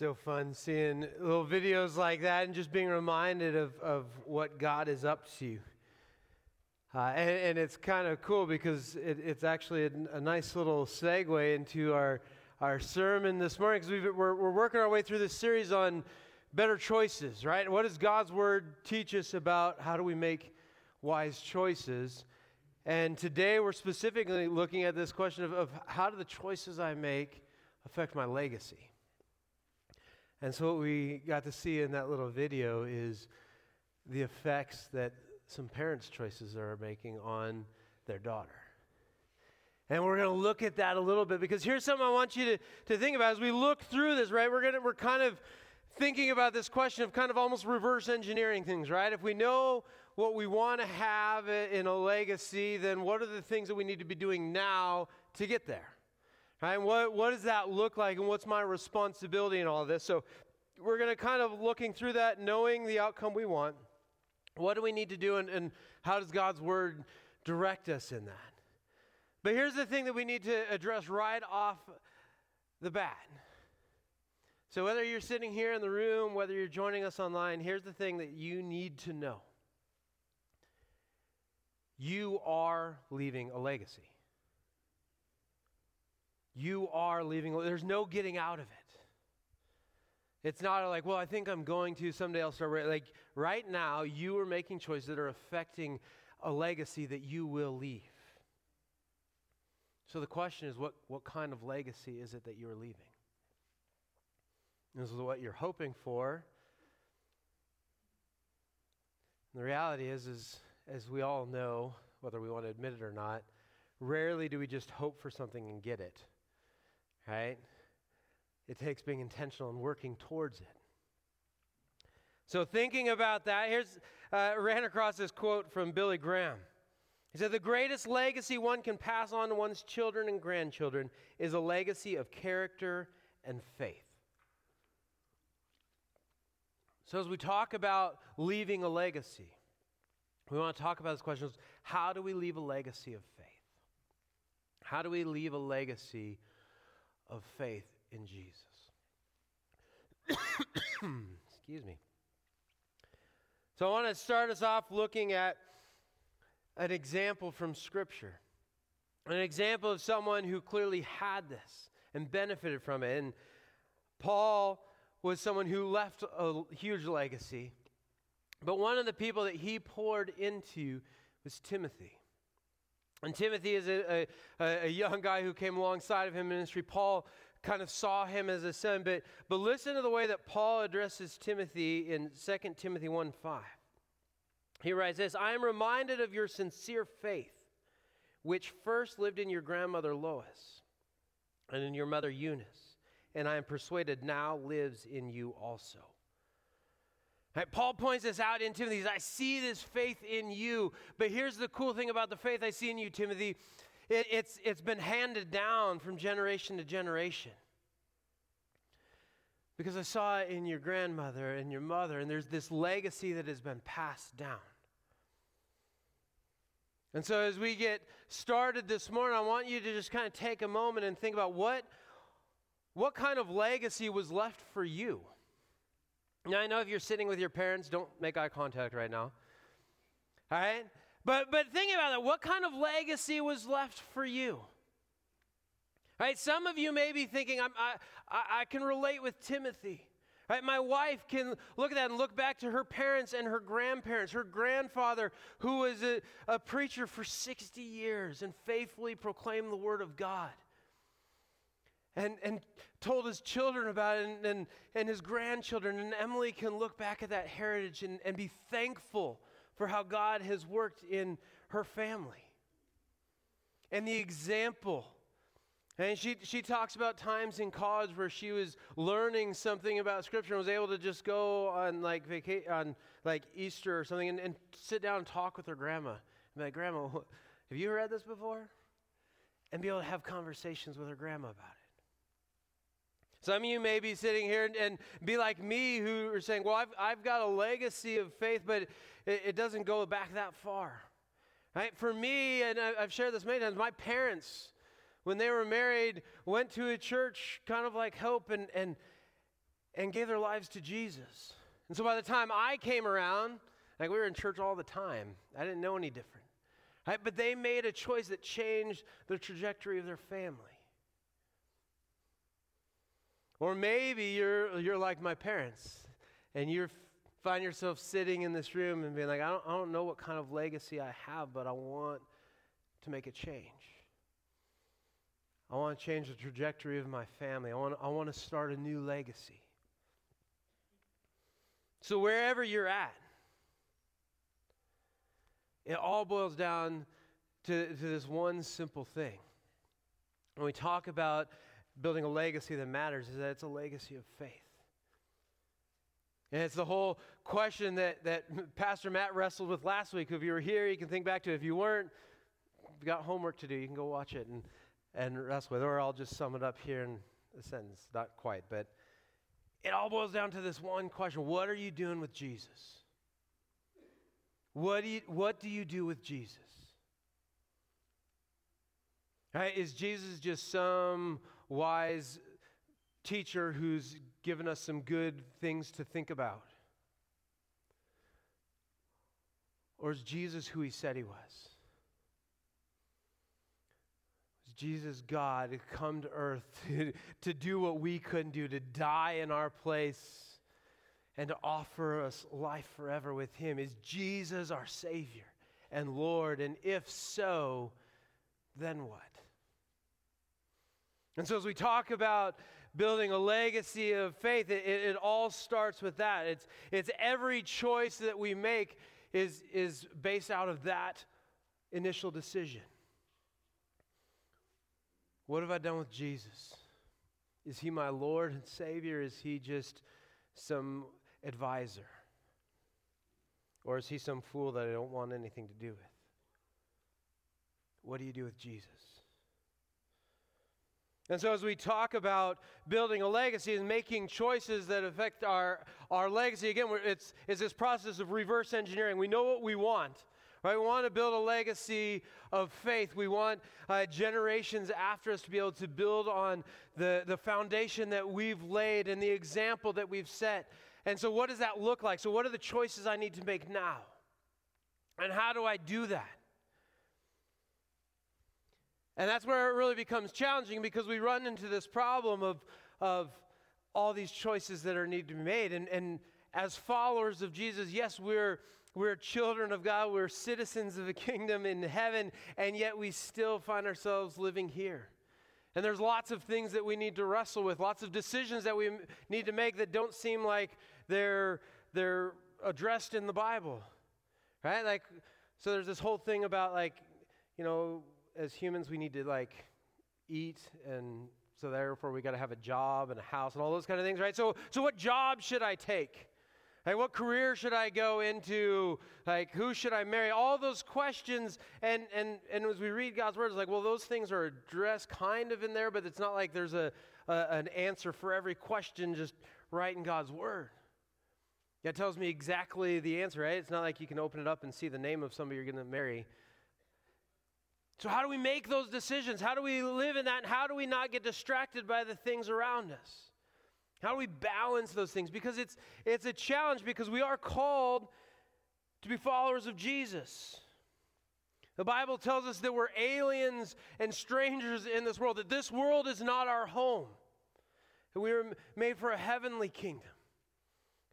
so fun seeing little videos like that and just being reminded of, of what God is up to. Uh, and, and, it's kind of cool because it, it's actually a, a, nice little segue into our, our sermon this morning because we're, we're working our way through this series on better choices, right? What does God's Word teach us about how do we make wise choices? And today we're specifically looking at this question of, of how do the choices I make affect my legacy? And so, what we got to see in that little video is the effects that some parents' choices are making on their daughter. And we're going to look at that a little bit because here's something I want you to, to think about as we look through this, right? We're, gonna, we're kind of thinking about this question of kind of almost reverse engineering things, right? If we know what we want to have in a legacy, then what are the things that we need to be doing now to get there? Right? And what, what does that look like and what's my responsibility in all this? So we're going to kind of looking through that, knowing the outcome we want. What do we need to do and, and how does God's word direct us in that? But here's the thing that we need to address right off the bat. So, whether you're sitting here in the room, whether you're joining us online, here's the thing that you need to know you are leaving a legacy. You are leaving, there's no getting out of it. It's not like, well, I think I'm going to, someday I'll. Like, right now, you are making choices that are affecting a legacy that you will leave. So the question is, what, what kind of legacy is it that you're leaving? This is what you're hoping for. And the reality is, is, as we all know, whether we want to admit it or not, rarely do we just hope for something and get it right? It takes being intentional and working towards it. So, thinking about that, here's uh, ran across this quote from Billy Graham. He said, The greatest legacy one can pass on to one's children and grandchildren is a legacy of character and faith. So, as we talk about leaving a legacy, we want to talk about this question how do we leave a legacy of faith? How do we leave a legacy of faith in Jesus. Excuse me. So I want to start us off looking at an example from Scripture. An example of someone who clearly had this and benefited from it. And Paul was someone who left a huge legacy. But one of the people that he poured into was Timothy. And Timothy is a, a, a, young guy who came alongside of him in ministry. Paul kind of saw him as a son, but, but listen to the way that Paul addresses Timothy in 2 Timothy 1 5. He writes this I am reminded of your sincere faith, which first lived in your grandmother Lois and in your mother Eunice, and I am persuaded now lives in you also. Right, Paul points this out in Timothy. I see this faith in you. But here's the cool thing about the faith I see in you, Timothy it, it's, it's been handed down from generation to generation. Because I saw it in your grandmother and your mother, and there's this legacy that has been passed down. And so, as we get started this morning, I want you to just kind of take a moment and think about what, what kind of legacy was left for you. Now, I know if you're sitting with your parents, don't make eye contact right now. All right? But, but think about it. What kind of legacy was left for you? Right? Some of you may be thinking, I'm, I, I, I can relate with Timothy. Right? My wife can look at that and look back to her parents and her grandparents, her grandfather, who was a, a preacher for 60 years and faithfully proclaimed the word of God and, and told his children about it and, and, and his grandchildren. And Emily can look back at that heritage and, and be thankful for how God has worked in her family. And the example. And she, she talks about times in college where she was learning something about Scripture and was able to just go on like vaca- on like Easter or something and, and sit down and talk with her grandma. And like, Grandma, have you read this before? And be able to have conversations with her grandma about it. Some of you may be sitting here and, and, be like me who are saying, Well, I've, I've got a legacy of faith, but it, it doesn't go back that far. Right? For me, and I've shared this many times, my parents, when they were married, went to a church kind of like Hope, and, and, and gave their lives to Jesus. And so by the time I came around, like we were in church all the time, I didn't know any different. Right? But they made a choice that changed the trajectory of their family. Or maybe you're, you're like my parents and you find yourself sitting in this room and being like, I don't, I don't know what kind of legacy I have, but I want to make a change. I want to change the trajectory of my family. I want, I want to start a new legacy. So, wherever you're at, it all boils down to, to this one simple thing. When we talk about building a legacy that matters, is that it's a legacy of faith. And it's the whole question that, that Pastor Matt wrestled with last week. If you were here, you can think back to it. If you weren't, you've got homework to do. You can go watch it and, and wrestle with it. Or I'll just sum it up here in a sentence. Not quite, but it all boils down to this one question What are you doing with Jesus? What do you, what do, you do with Jesus? Right? Is Jesus just some wise teacher who's given us some good things to think about? Or is Jesus who he said he was? Is Jesus God come to earth to, to do what we couldn't do, to die in our place? and to offer us life forever with Him? Is Jesus our Savior and Lord? And if so, then what? And so, as we talk about building a legacy of faith, it, it, all starts with that. It's, it's every choice that we make is, is based out of that initial decision. What have I done with Jesus? Is he my Lord and Savior? Is he just some advisor? Or is he some fool that I don't want anything to do with? What do you do with Jesus? And so, as we talk about building a legacy and making choices that affect our, our legacy, again, it's, it's this process of reverse engineering. We know what we want, right? We want to build a legacy of faith. We want uh, generations after us to be able to build on the, the foundation that we've laid and the example that we've set. And so, what does that look like? So, what are the choices I need to make now? And how do I do that? And that's where it really becomes challenging because we run into this problem of, of all these choices that are need to be made. And, and as followers of Jesus, yes, we're, we're children of God, we're citizens of the kingdom in heaven, and yet we still find ourselves living here. And there's lots of things that we need to wrestle with, lots of decisions that we need to make that don't seem like they're, they're addressed in the Bible. Right? Like, so there's this whole thing about like, you know, as humans we need to like eat and so therefore we got to have a job and a house and all those kind of things, right? So so what job should I take? Like, what career should I go into? Like, who should I marry? All those questions. And, and, and as we read God's word, it's like, well, those things are addressed kind of in there, but it's not like there's a, a an answer for every question just right in God's word. That tells me exactly the answer, right? It's not like you can open it up and see the name of somebody you're going to marry. So, how do we make those decisions? How do we live in that? And how do we not get distracted by the things around us? How do we balance those things? Because it's, it's a challenge because we are called to be followers of Jesus. The Bible tells us that we're aliens and strangers in this world, that this world is not our home. And we were made for a heavenly kingdom.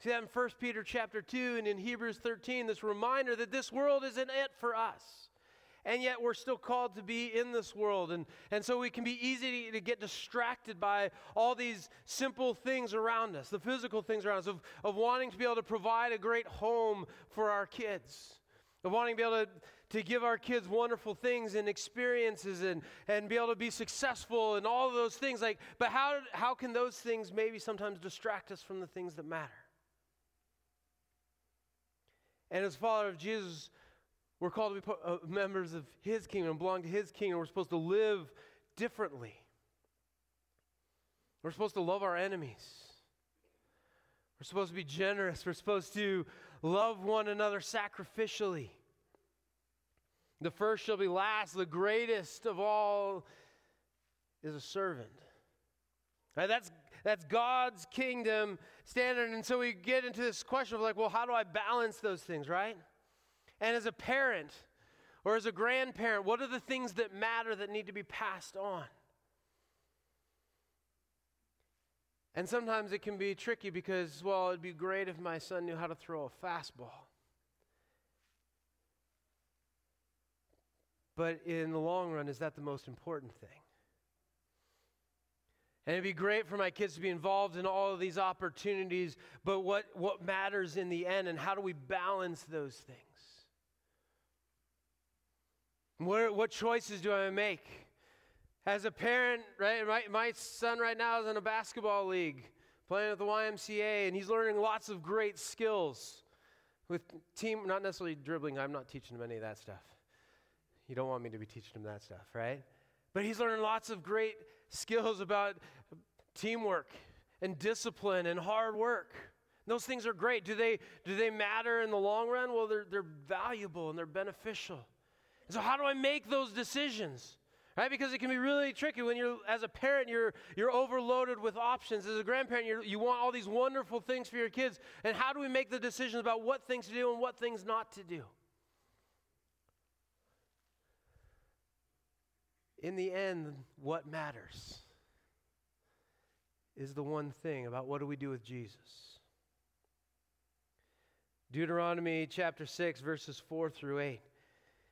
See that in 1 Peter chapter 2 and in Hebrews 13, this reminder that this world isn't it for us and yet we're still called to be in this world. And, and so we can be easy to, get distracted by all these simple things around us, the physical things around us, of, of wanting to be able to provide a great home for our kids, of wanting to be able to, to give our kids wonderful things and experiences and, and be able to be successful and all those things. Like, but how, how can those things maybe sometimes distract us from the things that matter? And as follower of Jesus, we're called to be uh, members of His kingdom, belong to His kingdom. We're supposed to live differently. We're supposed to love our enemies. We're supposed to be generous. We're supposed to love one another sacrificially. The first shall be last. The greatest of all is a servant. That's, that's God's kingdom standard. And so we get into this question of like, well, how do I balance those things, right? And as a parent or as a grandparent, what are the things that matter that need to be passed on? And sometimes it can be tricky because, well, it'd be great if my son knew how to throw a fastball. But in the long run, is that the most important thing? And it'd be great for my kids to be involved in all of these opportunities, but what, what matters in the end and how do we balance those things? What, what choices do I make? As a parent, right, my, my son right now is in a basketball league playing with the YMCA, and he's learning lots of great skills with team, not necessarily dribbling. I'm not teaching him any of that stuff. You don't want me to be teaching him that stuff, right? But he's learning lots of great skills about teamwork and discipline and hard work. Those things are great. Do they, do they matter in the long run? Well, they're, they're valuable and they're beneficial. And so, how do I make those decisions? right? Because it can be really tricky when you're, as a parent, you're, you're overloaded with options. As a grandparent, you you want all these wonderful things for your kids. And how do we make the decisions about what things to do and what things not to do? In the end, what matters is the one thing about what do we do with Jesus. Deuteronomy chapter 6, verses 4 through 8.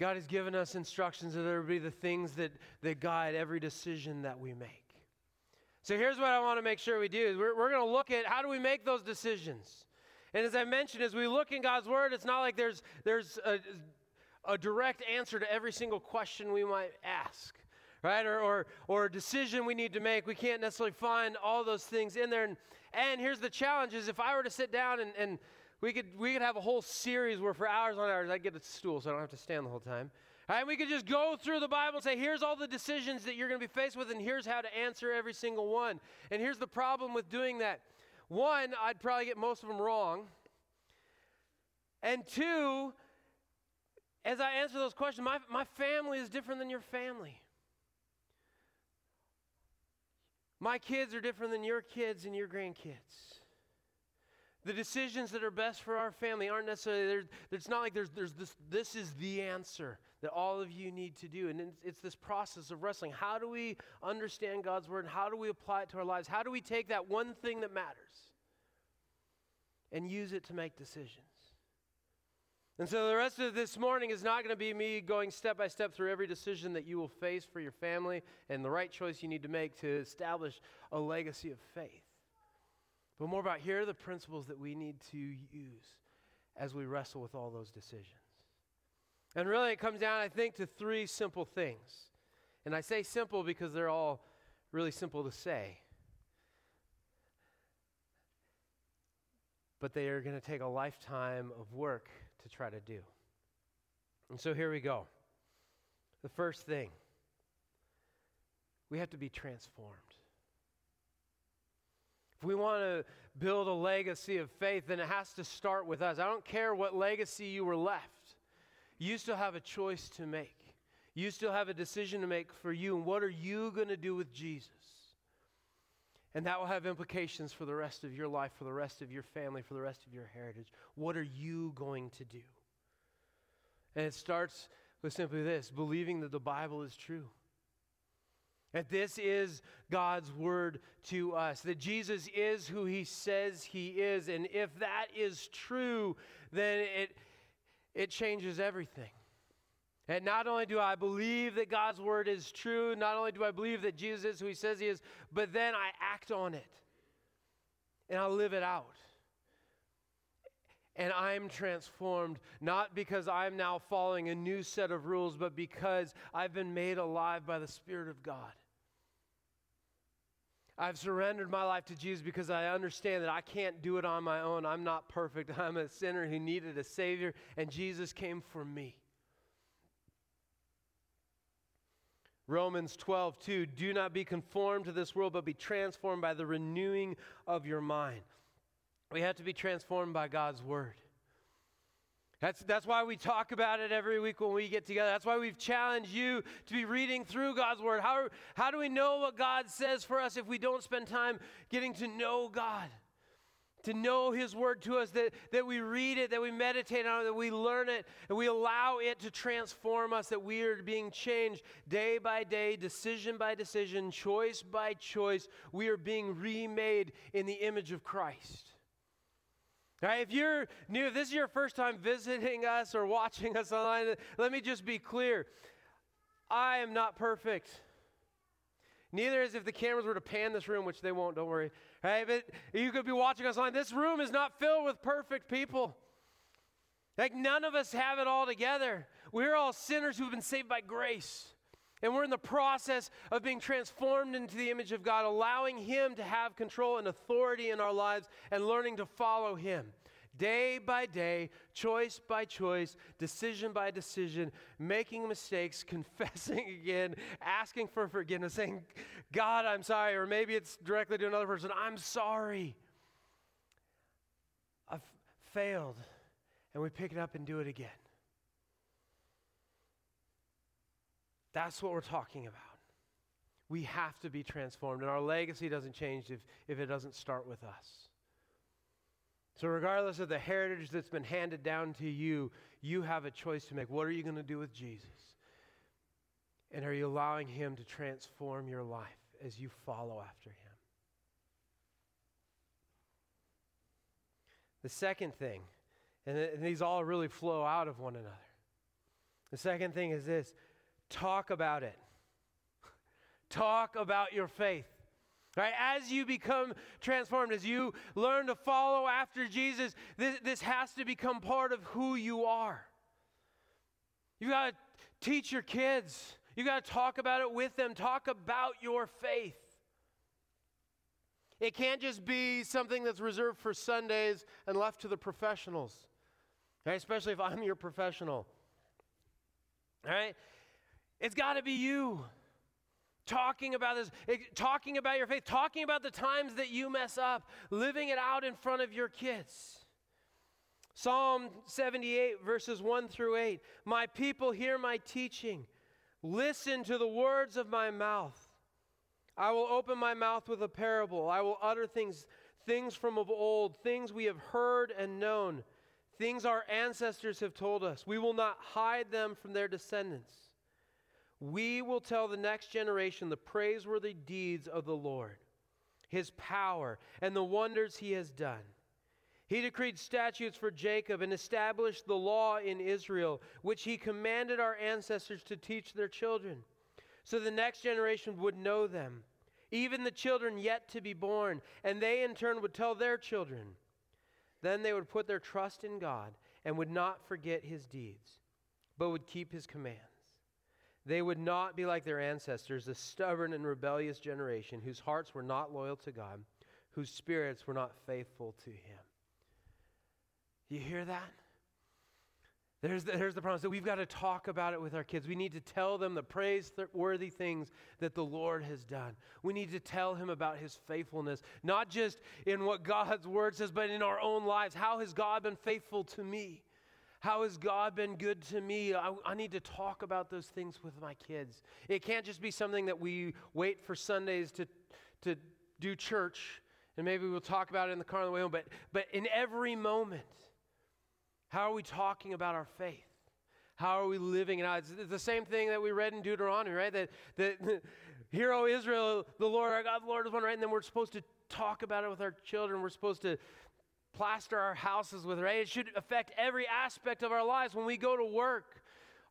God has given us instructions that there be the things that, that guide every decision that we make. So here's what I want to make sure we do. We're, we're going to look at how do we make those decisions. And as I mentioned, as we look in God's Word, it's not like there's, there's a, a direct answer to every single question we might ask, right? Or, or, or a decision we need to make. We can't necessarily find all those things in there. And, and here's the challenge is if I were to sit down and, and we could, we could have a whole series where for hours on hours I'd get a stool so I don't have to stand the whole time. And we could just go through the Bible and say, here's all the decisions that you're going to be faced with, and here's how to answer every single one. And here's the problem with doing that. One, I'd probably get most of them wrong. And two, as I answer those questions, my, my family is different than your family. My kids are different than your kids and your grandkids. The decisions that are best for our family aren't necessarily, it's not like there's, there's this, this is the answer that all of you need to do. And it's, it's this process of wrestling. How do we understand God's word? And how do we apply it to our lives? How do we take that one thing that matters and use it to make decisions? And so the rest of this morning is not going to be me going step by step through every decision that you will face for your family and the right choice you need to make to establish a legacy of faith but more about here are the principles that we need to use as we wrestle with all those decisions. And really, it comes down, I think, to three simple things. And I say simple because they're all really simple to say. But they are going to take a lifetime of work to try to do. And so here we go. The first thing we have to be transformed. If we want to build a legacy of faith, then it has to start with us. I don't care what legacy you were left, you still have a choice to make. You still have a decision to make for you. And what are you going to do with Jesus? And that will have implications for the rest of your life, for the rest of your family, for the rest of your heritage. What are you going to do? And it starts with simply this believing that the Bible is true. That this is God's word to us, that Jesus is who he says he is. And if that is true, then it, it changes everything. And not only do I believe that God's word is true, not only do I believe that Jesus is who he says he is, but then I act on it and I live it out. And I'm transformed not because I'm now following a new set of rules, but because I've been made alive by the Spirit of God. I've surrendered my life to Jesus because I understand that I can't do it on my own. I'm not perfect. I'm a sinner who needed a Savior, and Jesus came for me. Romans 12, 2. Do not be conformed to this world, but be transformed by the renewing of your mind. We have to be transformed by God's Word. That's, that's why we talk about it every week when we get together. That's why we've challenged you to be reading through God's Word. How, how do we know what God says for us if we don't spend time getting to know God? To know His Word to us, that, that we read it, that we meditate on it, that we learn it, and we allow it to transform us, that we are being changed day by day, decision by decision, choice by choice. We are being remade in the image of Christ. If you're new, if this is your first time visiting us or watching us online, let me just be clear. I am not perfect. Neither is if the cameras were to pan this room, which they won't, don't worry. Right? But you could be watching us online. This room is not filled with perfect people. Like none of us have it all together. We're all sinners who've been saved by grace. And we're in the process of being transformed into the image of God, allowing Him to have control and authority in our lives and learning to follow Him. Day by day, choice by choice, decision by decision, making mistakes, confessing again, asking for forgiveness, saying, God, I'm sorry. Or maybe it's directly to another person, I'm sorry. I've failed. And we pick it up and do it again. That's what we're talking about. We have to be transformed, and our legacy doesn't change if, if it doesn't start with us. So, regardless of the heritage that's been handed down to you, you have a choice to make. What are you going to do with Jesus? And are you allowing Him to transform your life as you follow after Him? The second thing, and, and these all really flow out of one another. The second thing is this Talk about it. Talk about your faith. Right? As you become transformed, as you learn to follow after Jesus, this, this has to become part of who you are. You got to teach your kids. You got to talk about it with them. Talk about your faith. It can't just be something that's reserved for Sundays and left to the professionals. Right? Especially if I'm your professional. All right? It's got to be you talking about this, talking about your faith, talking about the times that you mess up, living it out in front of your kids. Psalm 78, verses 1 through 8 My people hear my teaching, listen to the words of my mouth. I will open my mouth with a parable. I will utter things, things from of old, things we have heard and known, things our ancestors have told us. We will not hide them from their descendants we will tell the next generation the praiseworthy deeds of the Lord, his power, and the wonders he has done. He decreed statutes for Jacob and established the law in Israel, which he commanded our ancestors to teach their children, so the next generation would know them, even the children yet to be born, and they in turn would tell their children. Then they would put their trust in God and would not forget his deeds, but would keep his commands. They would not be like their ancestors, a stubborn and rebellious generation whose hearts were not loyal to God, whose spirits were not faithful to Him. You hear that? There's the, there's the promise that we've got to talk about it with our kids. We need to tell them the praiseworthy things that the Lord has done. We need to tell him about his faithfulness, not just in what God's word says, but in our own lives. How has God been faithful to me? How has God been good to me? I, I, need to talk about those things with my kids. It can't just be something that we wait for Sundays to, to do church, and maybe we'll talk about it in the car on the way home, but, but in every moment, how are we talking about our faith? How are we living? It's the same thing that we read in Deuteronomy, right? That, that Hear, O Israel, the Lord our God, the Lord is one, right? And then we're supposed to talk about it with our children. We're supposed to plaster our houses with, right? It should affect every aspect of our lives. When we go to work,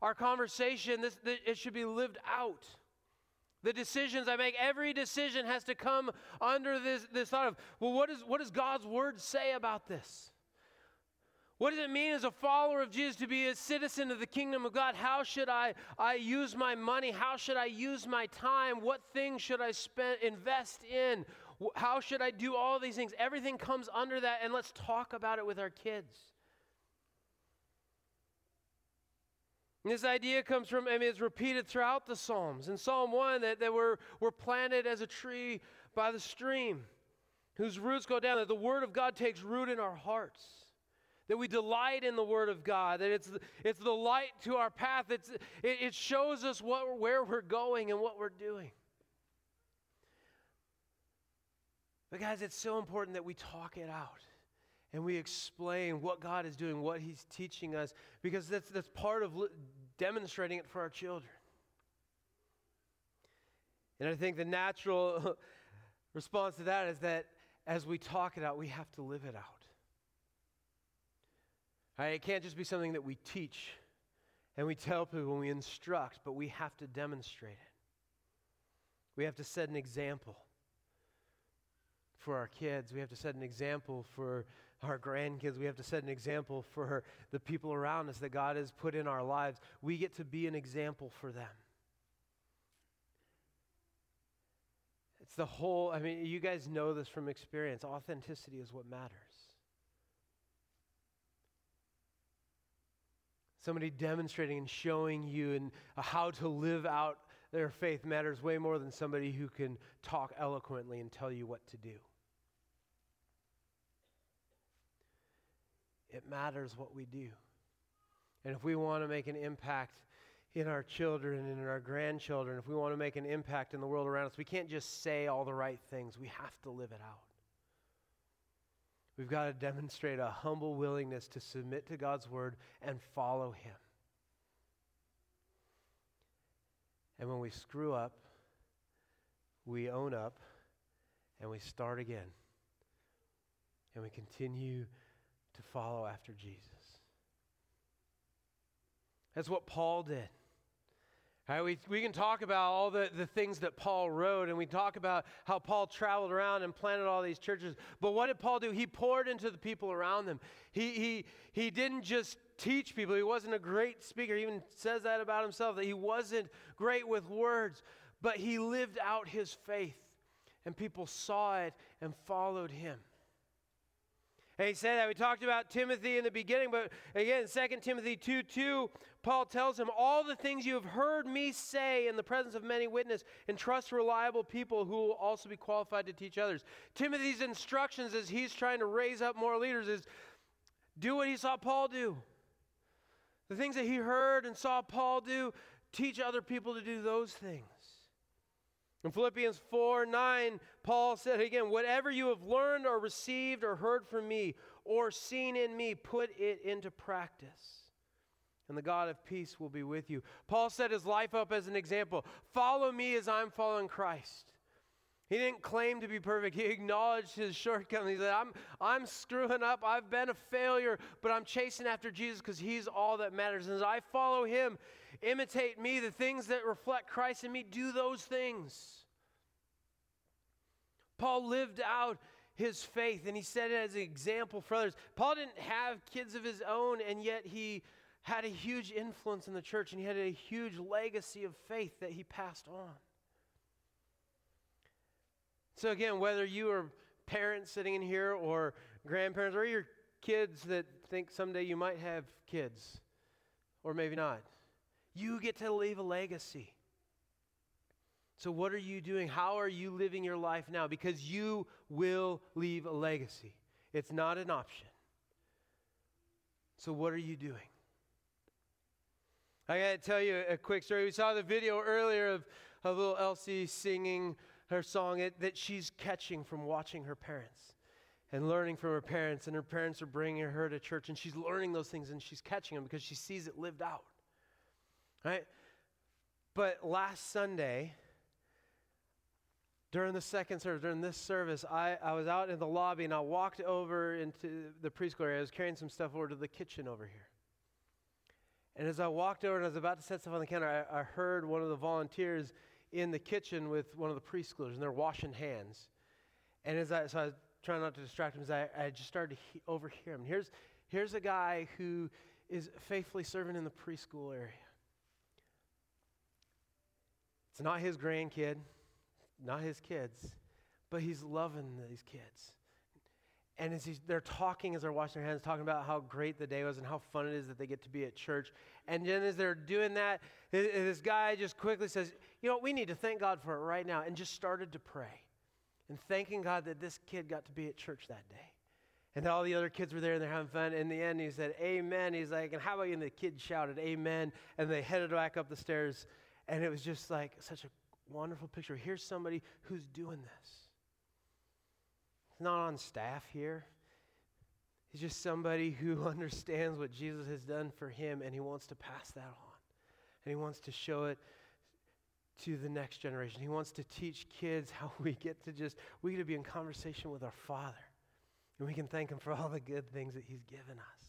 our conversation, this, this, it should be lived out. The decisions I make, every decision has to come under this, this thought of, well, what, is, what does God's word say about this? What does it mean as a follower of Jesus to be a citizen of the kingdom of God? How should I, I use my money? How should I use my time? What things should I spend, invest in? How should I do all these things? Everything comes under that, and let's talk about it with our kids. This idea comes from, I mean, it's repeated throughout the Psalms. In Psalm 1, that, that we're, we're planted as a tree by the stream, whose roots go down, that the Word of God takes root in our hearts that we delight in the Word of God, that it's, it's the light to our path. It's, it, it shows us what, where we're going and what we're doing. But, guys, it's so important that we talk it out and we explain what God is doing, what He's teaching us, because that's, that's part of demonstrating it for our children. And I think the natural response to that is that as we talk it out, we have to live it out. Right, it can't just be something that we teach and we tell people and we instruct, but we have to demonstrate it. We have to set an example for our kids. We have to set an example for our grandkids. We have to set an example for the people around us that God has put in our lives. We get to be an example for them. It's the whole, I mean, you guys know this from experience. Authenticity is what matters. Somebody demonstrating and showing you and uh, how to live out their faith matters way more than somebody who can talk eloquently and tell you what to do. It matters what we do. And if we want to make an impact in our children and in our grandchildren, if we want to make an impact in the world around us, we can't just say all the right things. We have to live it out. We've got to demonstrate a humble willingness to submit to God's word and follow Him. And when we screw up, we own up and we start again. And we continue to follow after Jesus. That's what Paul did. Right, we, we can talk about all the, the things that Paul wrote, and we talk about how Paul traveled around and planted all these churches. But what did Paul do? He poured into the people around him. He, he, he didn't just teach people, he wasn't a great speaker. He even says that about himself, that he wasn't great with words, but he lived out his faith, and people saw it and followed him. And he said that. We talked about Timothy in the beginning, but again, 2 Timothy 2 2, Paul tells him, All the things you have heard me say in the presence of many witnesses, entrust reliable people who will also be qualified to teach others. Timothy's instructions as he's trying to raise up more leaders is do what he saw Paul do. The things that he heard and saw Paul do, teach other people to do those things. In Philippians 4 9, Paul said again, Whatever you have learned or received or heard from me or seen in me, put it into practice. And the God of peace will be with you. Paul set his life up as an example. Follow me as I'm following Christ. He didn't claim to be perfect. He acknowledged his shortcomings. He said, I'm, I'm screwing up. I've been a failure, but I'm chasing after Jesus because he's all that matters. And as I follow him, imitate me, the things that reflect Christ in me, do those things. Paul lived out his faith and he set it as an example for others. Paul didn't have kids of his own, and yet he had a huge influence in the church and he had a huge legacy of faith that he passed on. So, again, whether you are parents sitting in here or grandparents or your kids that think someday you might have kids, or maybe not, you get to leave a legacy. So, what are you doing? How are you living your life now? Because you will leave a legacy. It's not an option. So, what are you doing? I got to tell you a quick story. We saw the video earlier of, of little Elsie singing her song it, that she's catching from watching her parents and learning from her parents. And her parents are bringing her to church, and she's learning those things and she's catching them because she sees it lived out. Right? But last Sunday, during the second service, during this service, I, I was out in the lobby and I walked over into the preschool area. I was carrying some stuff over to the kitchen over here. And as I walked over and I was about to set stuff on the counter, I, I heard one of the volunteers in the kitchen with one of the preschoolers, and they're washing hands. And as I, so I was trying not to distract him, as I, I just started to he, overhear him. Here's, Here's a guy who is faithfully serving in the preschool area. It's not his grandkid, not his kids, but he's loving these kids. And as they're talking, as they're washing their hands, talking about how great the day was and how fun it is that they get to be at church. And then as they're doing that, this guy just quickly says, You know, what? we need to thank God for it right now. And just started to pray and thanking God that this kid got to be at church that day. And all the other kids were there and they're having fun. In the end, he said, Amen. He's like, And how about you? And the kids shouted, Amen. And they headed back up the stairs. And it was just like such a wonderful picture. Here's somebody who's doing this. He's not on staff here. He's just somebody who understands what Jesus has done for him and he wants to pass that on. And he wants to show it to the next generation. He wants to teach kids how we get to just, we get to be in conversation with our Father. And we can thank Him for all the good things that He's given us.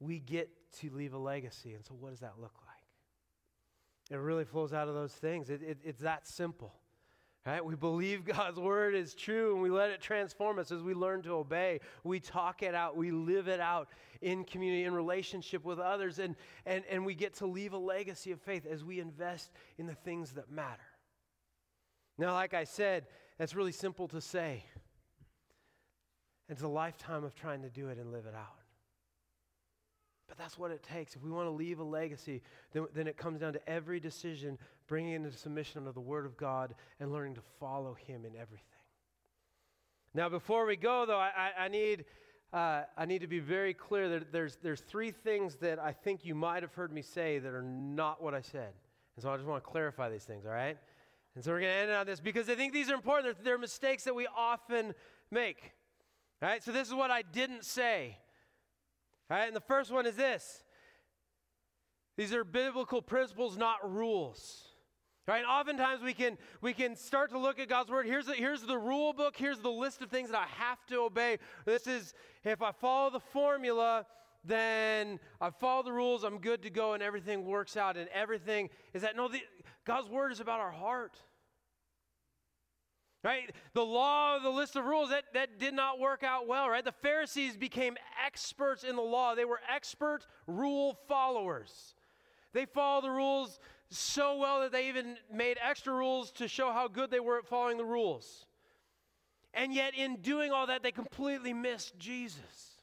We get to leave a legacy. And so, what does that look like? It really flows out of those things. It, it, it's that simple. Right? We believe God's word is true and we let it transform us as we learn to obey. We talk it out, we live it out in community, in relationship with others, and, and, and we get to leave a legacy of faith as we invest in the things that matter. Now, like I said, that's really simple to say. It's a lifetime of trying to do it and live it out. But that's what it takes. If we want to leave a legacy, then, then it comes down to every decision bringing into submission under the Word of God and learning to follow Him in everything. Now, before we go, though, I, I, I need, uh, I need to be very clear that there's, there's three things that I think you might have heard me say that are not what I said. And so I just want to clarify these things, all right? And so we're going to end on this because I think these are important. They're, they're mistakes that we often make. All right, so this is what I didn't say. All right, and the first one is this these are biblical principles, not rules. Right? Oftentimes we can we can start to look at God's word. Here's the, here's the rule book. Here's the list of things that I have to obey. This is if I follow the formula, then I follow the rules. I'm good to go, and everything works out. And everything is that no. The, God's word is about our heart. Right? The law, the list of rules, that, that did not work out well, right? The Pharisees became experts in the law. They were expert rule followers. They followed the rules so well that they even made extra rules to show how good they were at following the rules. And yet, in doing all that, they completely missed Jesus.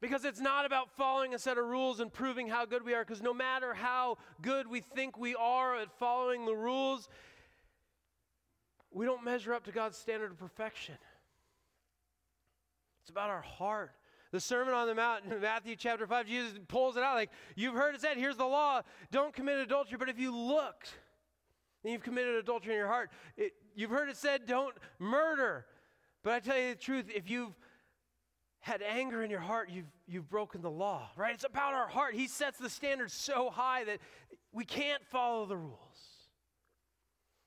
Because it's not about following a set of rules and proving how good we are, because no matter how good we think we are at following the rules, we don't measure up to God's standard of perfection. It's about our heart. The Sermon on the Mount in Matthew chapter 5, Jesus pulls it out like, You've heard it said, here's the law, don't commit adultery. But if you looked, then you've committed adultery in your heart. It, you've heard it said, don't murder. But I tell you the truth, if you've had anger in your heart, you've, you've broken the law, right? It's about our heart. He sets the standard so high that we can't follow the rules.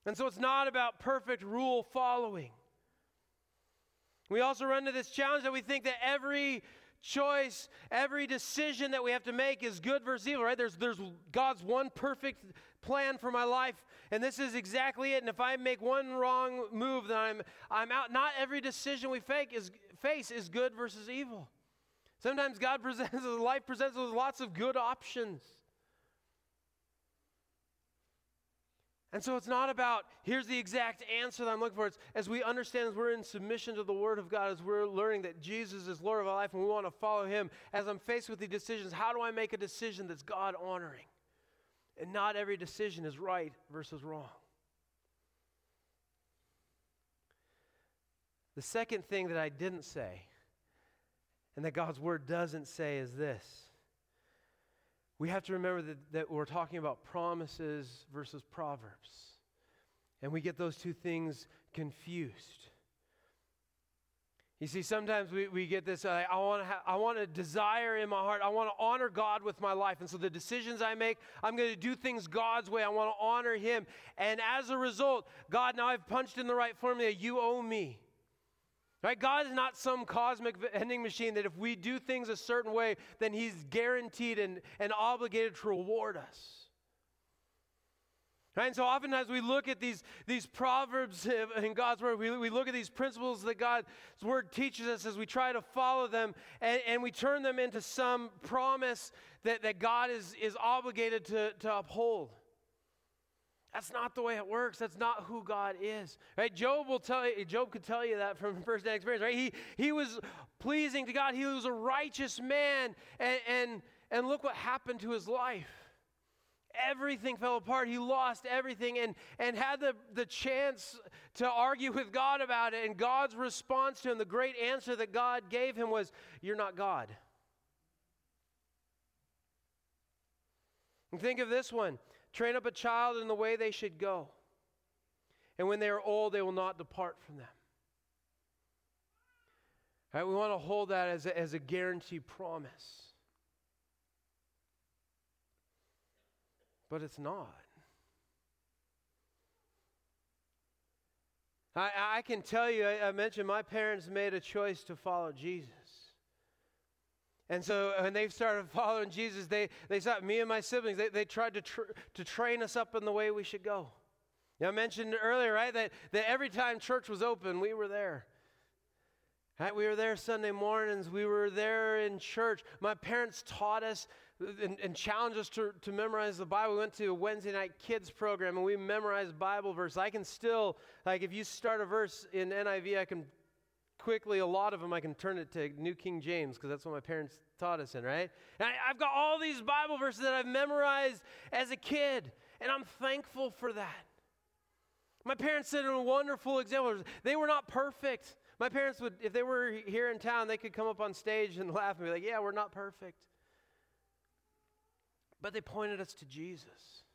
And so it's not about perfect rule following. We also run into this challenge that we think that every choice, every decision that we have to make is good versus evil, right? There's, there's God's one perfect plan for my life, and this is exactly it. And if I make one wrong move, then I'm, I'm out. Not every decision we fake is, face is good versus evil. Sometimes God presents, life presents us with lots of good options. And so it's not about, here's the exact answer that I'm looking for. It's as we understand, as we're in submission to the Word of God, as we're learning that Jesus is Lord of our life and we want to follow Him, as I'm faced with the decisions, how do I make a decision that's God honoring? And not every decision is right versus wrong. The second thing that I didn't say, and that God's Word doesn't say, is this we have to remember that, that we're talking about promises versus proverbs. And we get those two things confused. You see, sometimes we, we get this uh, I, want to I want a desire in my heart. I want to honor God with my life. And so the decisions I make, I'm going to do things God's way. I want to honor Him. And as a result, God, now I've punched in the right formula. You owe me. Right? God is not some cosmic vending machine that if we do things a certain way, then He's guaranteed and, and obligated to reward us. Right? And so oftentimes we look at these, these proverbs in God's word, we, we look at these principles that God's word teaches us as we try to follow them, and, and we turn them into some promise that, that God is, is obligated to, to uphold. That's not the way it works. That's not who God is. Right? Job will tell you, Job could tell you that from first-hand experience, right? He, he was pleasing to God. He was a righteous man, and, and, and look what happened to his life everything fell apart. He lost everything and, and had the, the chance to argue with God about it. And God's response to him, the great answer that God gave him was, You're not God. And think of this one train up a child in the way they should go. And when they are old, they will not depart from them. We want to hold that as a, as a guaranteed promise. but it's not. I, I can tell you, I, I mentioned my parents made a choice to follow Jesus. And so when they started following Jesus, they, they saw me and my siblings, they, they tried to, tr- to train us up in the way we should go. I mentioned earlier, right, that, that every time church was open, we were there. Right? We were there Sunday mornings. We were there in church. My parents taught us and, and challenged us to, to memorize the Bible. We went to a Wednesday night kids program and we memorized Bible verse. I can still, like, if you start a verse in NIV, I can quickly, a lot of them, I can turn it to New King James because that's what my parents taught us in, right? And I, I've got all these Bible verses that I've memorized as a kid, and I'm thankful for that. My parents set a wonderful example. They were not perfect. My parents would, if they were here in town, they could come up on stage and laugh and be like, yeah, we're not perfect. But they pointed us to Jesus.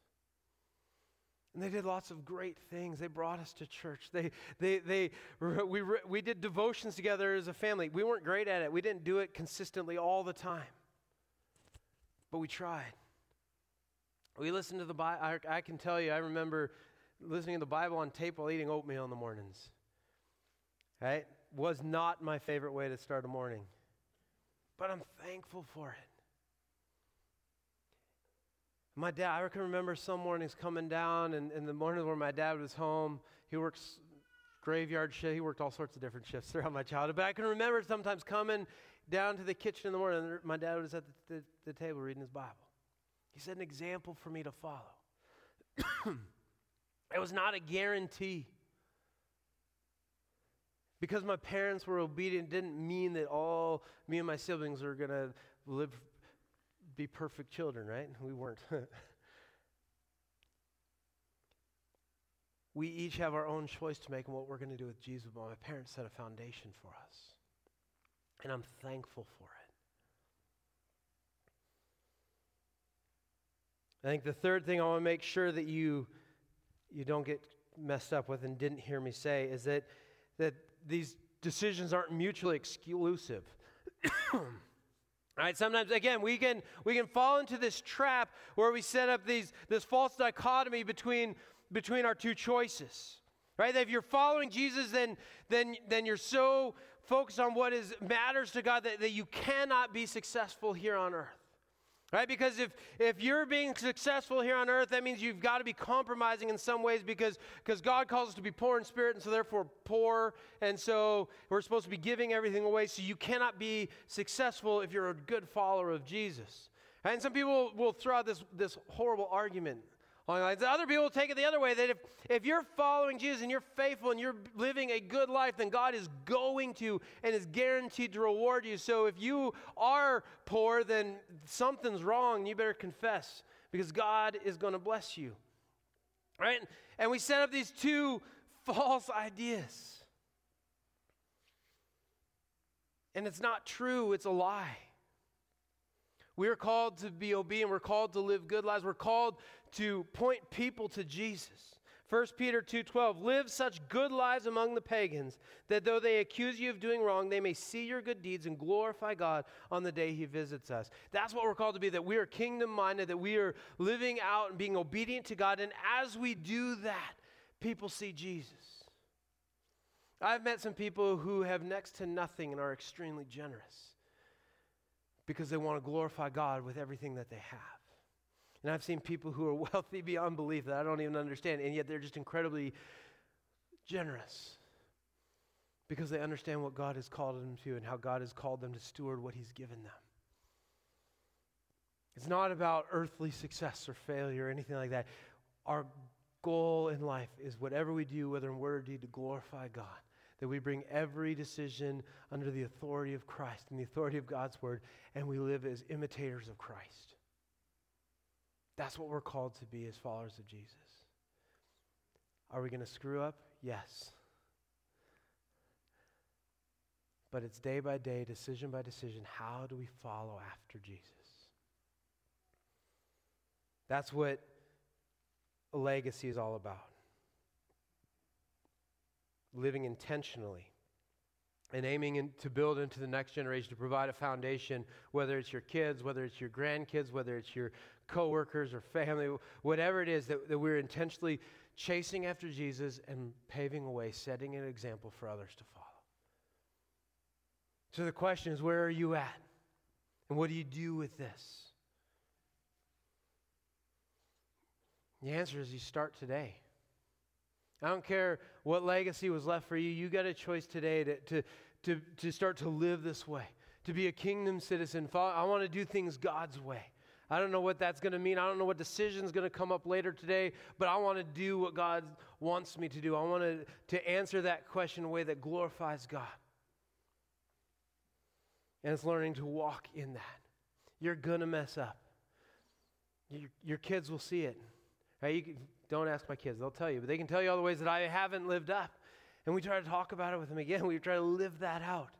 And they did lots of great things. They brought us to church. They, they, they, we, we did devotions together as a family. We weren't great at it. We didn't do it consistently all the time. But we tried. We listened to the Bible. I, I can tell you, I remember listening to the Bible on tape while eating oatmeal in the mornings. Right? Was not my favorite way to start a morning. But I'm thankful for it. My dad, I can remember some mornings coming down, and in the mornings where my dad was home, he works graveyard shift. He worked all sorts of different shifts throughout my childhood. But I can remember sometimes coming down to the kitchen in the morning, and my dad was at the, the, the table reading his Bible. He set an example for me to follow. it was not a guarantee. Because my parents were obedient didn't mean that all me and my siblings were going to live be perfect children, right? We weren't. we each have our own choice to make and what we're going to do with Jesus, but my parents set a foundation for us. And I'm thankful for it. I think the third thing I want to make sure that you you don't get messed up with and didn't hear me say is that that these decisions aren't mutually exclusive. Right? Sometimes, again, we can, we can fall into this trap where we set up these, this false dichotomy between, between our two choices. Right? That if you're following Jesus, then, then, then you're so focused on what is, matters to God that, that you cannot be successful here on earth. Right? Because if, if you're being successful here on earth, that means you've got to be compromising in some ways because, because God calls us to be poor in spirit and so therefore poor. And so we're supposed to be giving everything away. So you cannot be successful if you're a good follower of Jesus. And some people will throw out this, this horrible argument other people take it the other way that if, if you're following Jesus and you're faithful and you're living a good life, then God is going to and is guaranteed to reward you. So if you are poor, then something's wrong. You better confess because God is going to bless you. Right? And we set up these two false ideas. And it's not true, it's a lie. We are called to be obedient. We're called to live good lives. We're called to point people to Jesus. 1 Peter 2:12 Live such good lives among the pagans that though they accuse you of doing wrong they may see your good deeds and glorify God on the day he visits us. That's what we're called to be that we are kingdom minded that we are living out and being obedient to God and as we do that people see Jesus. I've met some people who have next to nothing and are extremely generous because they want to glorify God with everything that they have. And I've seen people who are wealthy beyond belief that I don't even understand, and yet they're just incredibly generous because they understand what God has called them to and how God has called them to steward what He's given them. It's not about earthly success or failure or anything like that. Our goal in life is whatever we do, whether in word or deed, to glorify God. That we bring every decision under the authority of Christ and the authority of God's word, and we live as imitators of Christ. That's what we're called to be as followers of Jesus. Are we going to screw up? Yes. But it's day by day, decision by decision. How do we follow after Jesus? That's what a legacy is all about. Living intentionally and aiming in, to build into the next generation, to provide a foundation, whether it's your kids, whether it's your grandkids, whether it's your coworkers or family, whatever it is, that, that we're intentionally chasing after Jesus and paving a way, setting an example for others to follow. So the question is, where are you at? And what do you do with this? The answer is you start today. I don't care what legacy was left for you, you got a choice today to, to, to, to start to live this way, to be a kingdom citizen. I want to do things God's way. I don't know what that's going to mean. I don't know what decision's going to come up later today, but I want to do what God wants me to do. I want to, to answer that question in a way that glorifies God. And it's learning to walk in that. You're going to mess up. Your, your kids will see it. Right? You can, don't ask my kids, they'll tell you, but they can tell you all the ways that I haven't lived up. And we try to talk about it with them again. We try to live that out.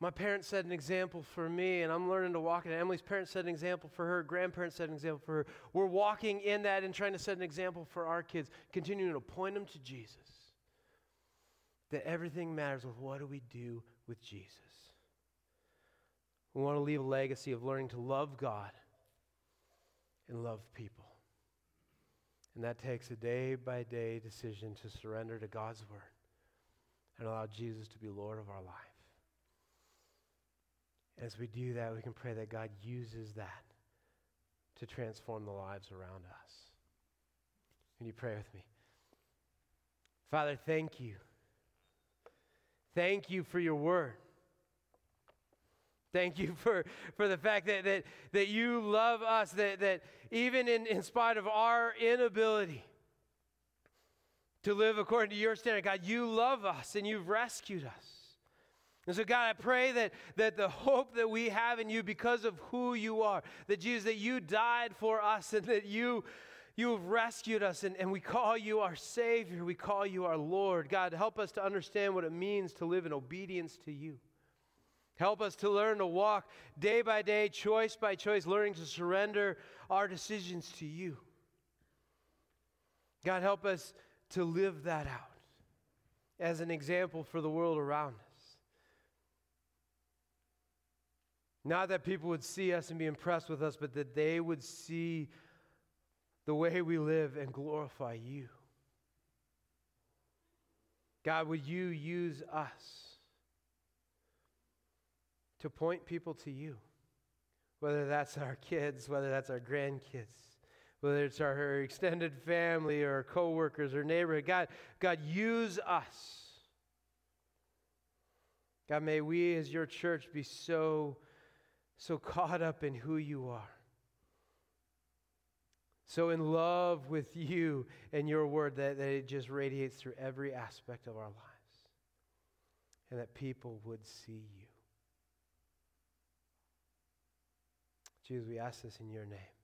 My parents set an example for me, and I'm learning to walk in it. Emily's parents set an example for her. Grandparents set an example for her. We're walking in that and trying to set an example for our kids, continuing to point them to Jesus. That everything matters with what do we do with Jesus. We want to leave a legacy of learning to love God and love people. And that takes a day by day decision to surrender to God's word and allow Jesus to be Lord of our life. As we do that, we can pray that God uses that to transform the lives around us. Can you pray with me? Father, thank you. Thank you for your word. Thank you for, for the fact that, that, that you love us, that, that even in, in spite of our inability to live according to your standard, God, you love us and you've rescued us. And so, God, I pray that, that the hope that we have in you because of who you are, that Jesus, that you died for us and that you, you have rescued us and, and we call you our Savior, we call you our Lord. God, help us to understand what it means to live in obedience to you. Help us to learn to walk day by day, choice by choice, learning to surrender our decisions to you. God, help us to live that out as an example for the world around us. Not that people would see us and be impressed with us, but that they would see the way we live and glorify you. God, would you use us? To point people to you, whether that's our kids, whether that's our grandkids, whether it's our extended family or coworkers or neighborhood. God, God, use us. God, may we as your church be so, so caught up in who you are. So in love with you and your word that, that it just radiates through every aspect of our lives. And that people would see you. Jesus, we ask this in your name.